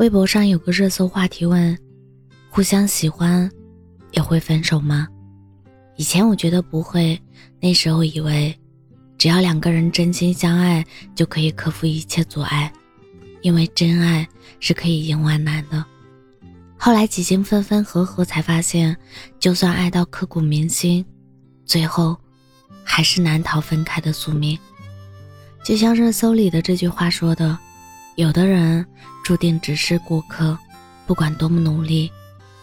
微博上有个热搜话题问：“互相喜欢也会分手吗？”以前我觉得不会，那时候以为只要两个人真心相爱就可以克服一切阻碍，因为真爱是可以赢万难的。后来几经分分合合，才发现，就算爱到刻骨铭心，最后还是难逃分开的宿命。就像热搜里的这句话说的：“有的人注定只是过客，不管多么努力，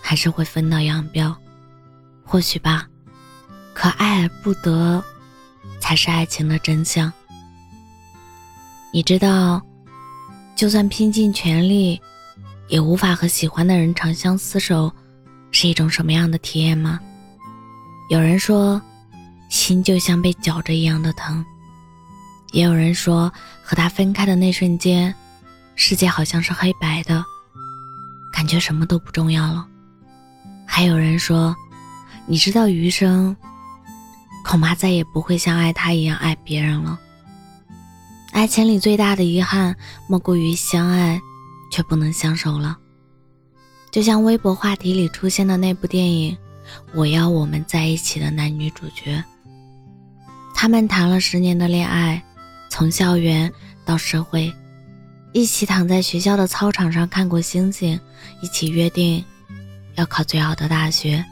还是会分道扬镳。”或许吧，可爱而不得，才是爱情的真相。你知道，就算拼尽全力，也无法和喜欢的人长相厮守，是一种什么样的体验吗？有人说，心就像被绞着一样的疼。也有人说，和他分开的那瞬间，世界好像是黑白的，感觉什么都不重要了。还有人说，你知道余生，恐怕再也不会像爱他一样爱别人了。爱情里最大的遗憾，莫过于相爱，却不能相守了。就像微博话题里出现的那部电影《我要我们在一起》的男女主角，他们谈了十年的恋爱。从校园到社会，一起躺在学校的操场上看过星星，一起约定要考最好的大学，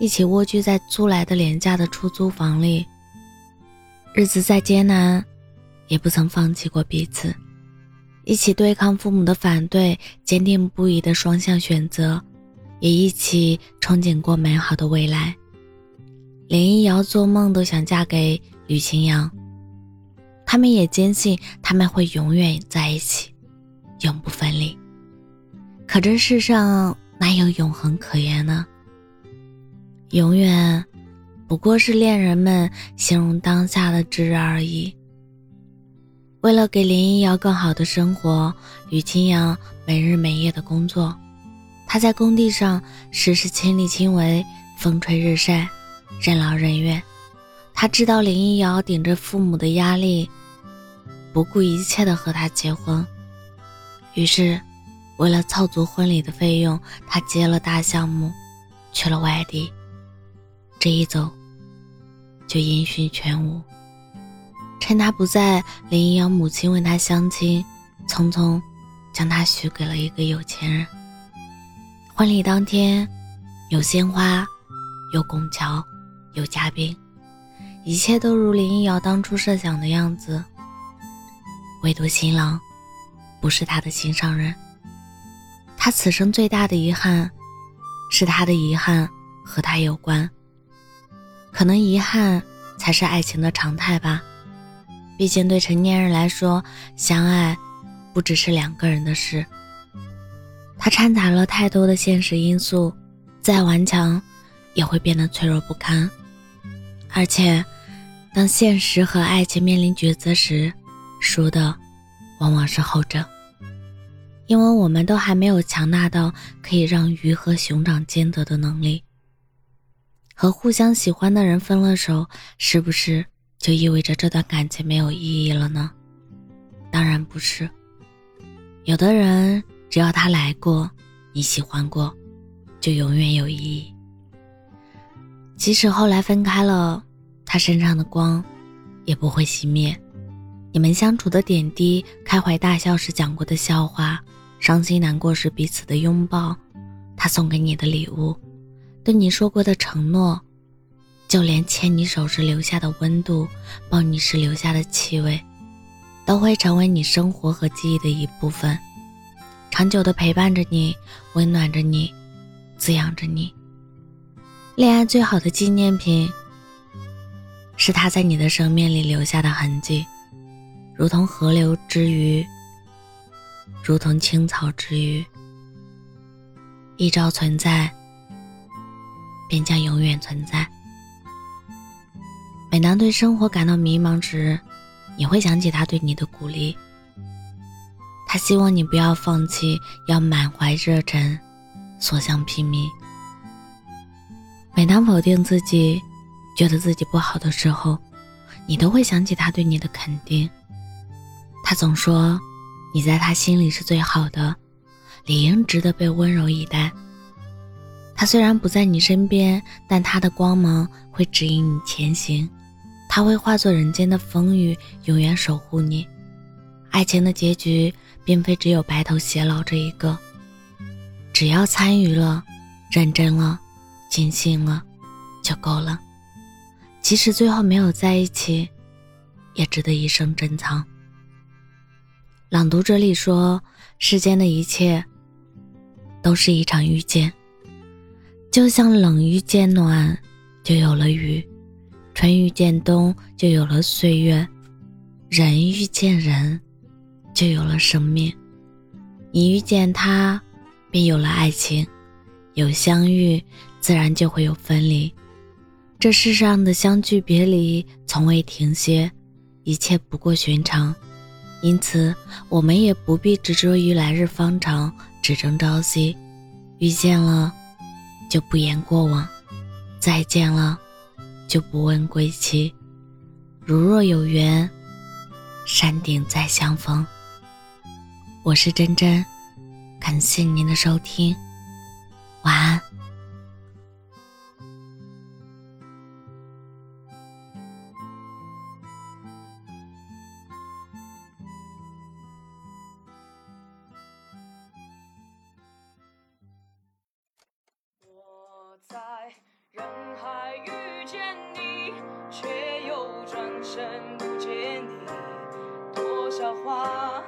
一起蜗居在租来的廉价的出租房里。日子再艰难，也不曾放弃过彼此，一起对抗父母的反对，坚定不移的双向选择，也一起憧憬过美好的未来。林一瑶做梦都想嫁给吕清扬。他们也坚信他们会永远在一起，永不分离。可这世上哪有永恒可言呢？永远不过是恋人们形容当下的炙热而已。为了给林一瑶更好的生活，于清扬每日每夜的工作。他在工地上时时亲力亲为，风吹日晒，任劳任怨。他知道林一瑶顶着父母的压力，不顾一切的和他结婚。于是，为了凑足婚礼的费用，他接了大项目，去了外地。这一走，就音讯全无。趁他不在，林一瑶母亲为他相亲，匆匆将他许给了一个有钱人。婚礼当天，有鲜花，有拱桥，有嘉宾。一切都如林一瑶当初设想的样子，唯独新郎不是他的心上人。他此生最大的遗憾，是他的遗憾和他有关。可能遗憾才是爱情的常态吧。毕竟对成年人来说，相爱不只是两个人的事。它掺杂了太多的现实因素，再顽强也会变得脆弱不堪，而且。当现实和爱情面临抉择时，输的往往是后者。因为我们都还没有强大到可以让鱼和熊掌兼得的能力。和互相喜欢的人分了手，是不是就意味着这段感情没有意义了呢？当然不是。有的人，只要他来过，你喜欢过，就永远有意义。即使后来分开了。他身上的光，也不会熄灭。你们相处的点滴，开怀大笑时讲过的笑话，伤心难过时彼此的拥抱，他送给你的礼物，对你说过的承诺，就连牵你手时留下的温度，抱你时留下的气味，都会成为你生活和记忆的一部分，长久的陪伴着你，温暖着你，滋养着你。恋爱最好的纪念品。是他在你的生命里留下的痕迹，如同河流之鱼，如同青草之鱼，一朝存在，便将永远存在。每当对生活感到迷茫时，你会想起他对你的鼓励。他希望你不要放弃，要满怀热忱，所向披靡。每当否定自己。觉得自己不好的时候，你都会想起他对你的肯定。他总说，你在他心里是最好的，理应值得被温柔以待。他虽然不在你身边，但他的光芒会指引你前行，他会化作人间的风雨，永远守护你。爱情的结局并非只有白头偕老这一个，只要参与了、认真了、尽兴了，就够了。即使最后没有在一起，也值得一生珍藏。朗读者里说：“世间的一切，都是一场遇见。就像冷遇见暖，就有了雨；春遇见冬，就有了岁月；人遇见人，就有了生命。你遇见他，便有了爱情。有相遇，自然就会有分离。这世上的相聚别离，从未停歇，一切不过寻常。”因此，我们也不必执着于来日方长，只争朝夕。遇见了，就不言过往；再见了，就不问归期。如若有缘，山顶再相逢。我是真真，感谢您的收听，晚安。还遇见你却又转身不见你多少话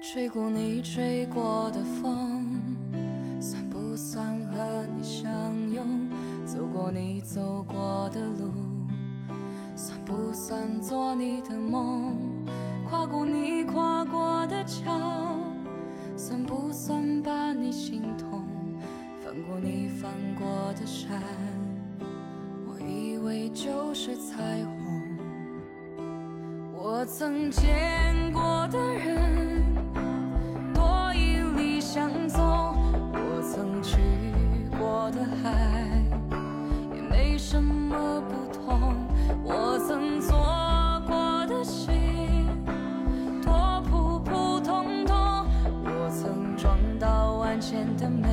吹过你吹过的风过你走过的路，算不算做你的梦？跨过你跨过的桥，算不算把你心痛？翻过你翻过的山，我以为就是彩虹。我曾见过的人，曾做过的心，多普普通通，我曾撞到万千的美。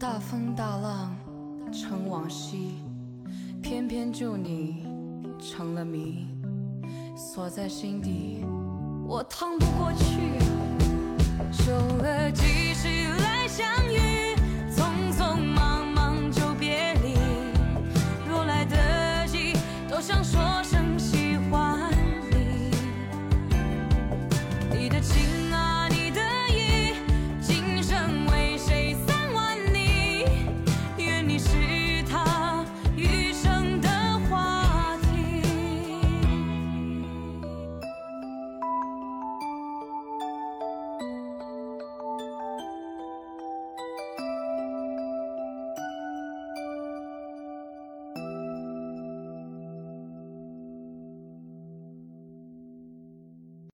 大风大浪成往昔，偏偏就你成了谜，锁在心底，我趟不过去，守了几十来相遇。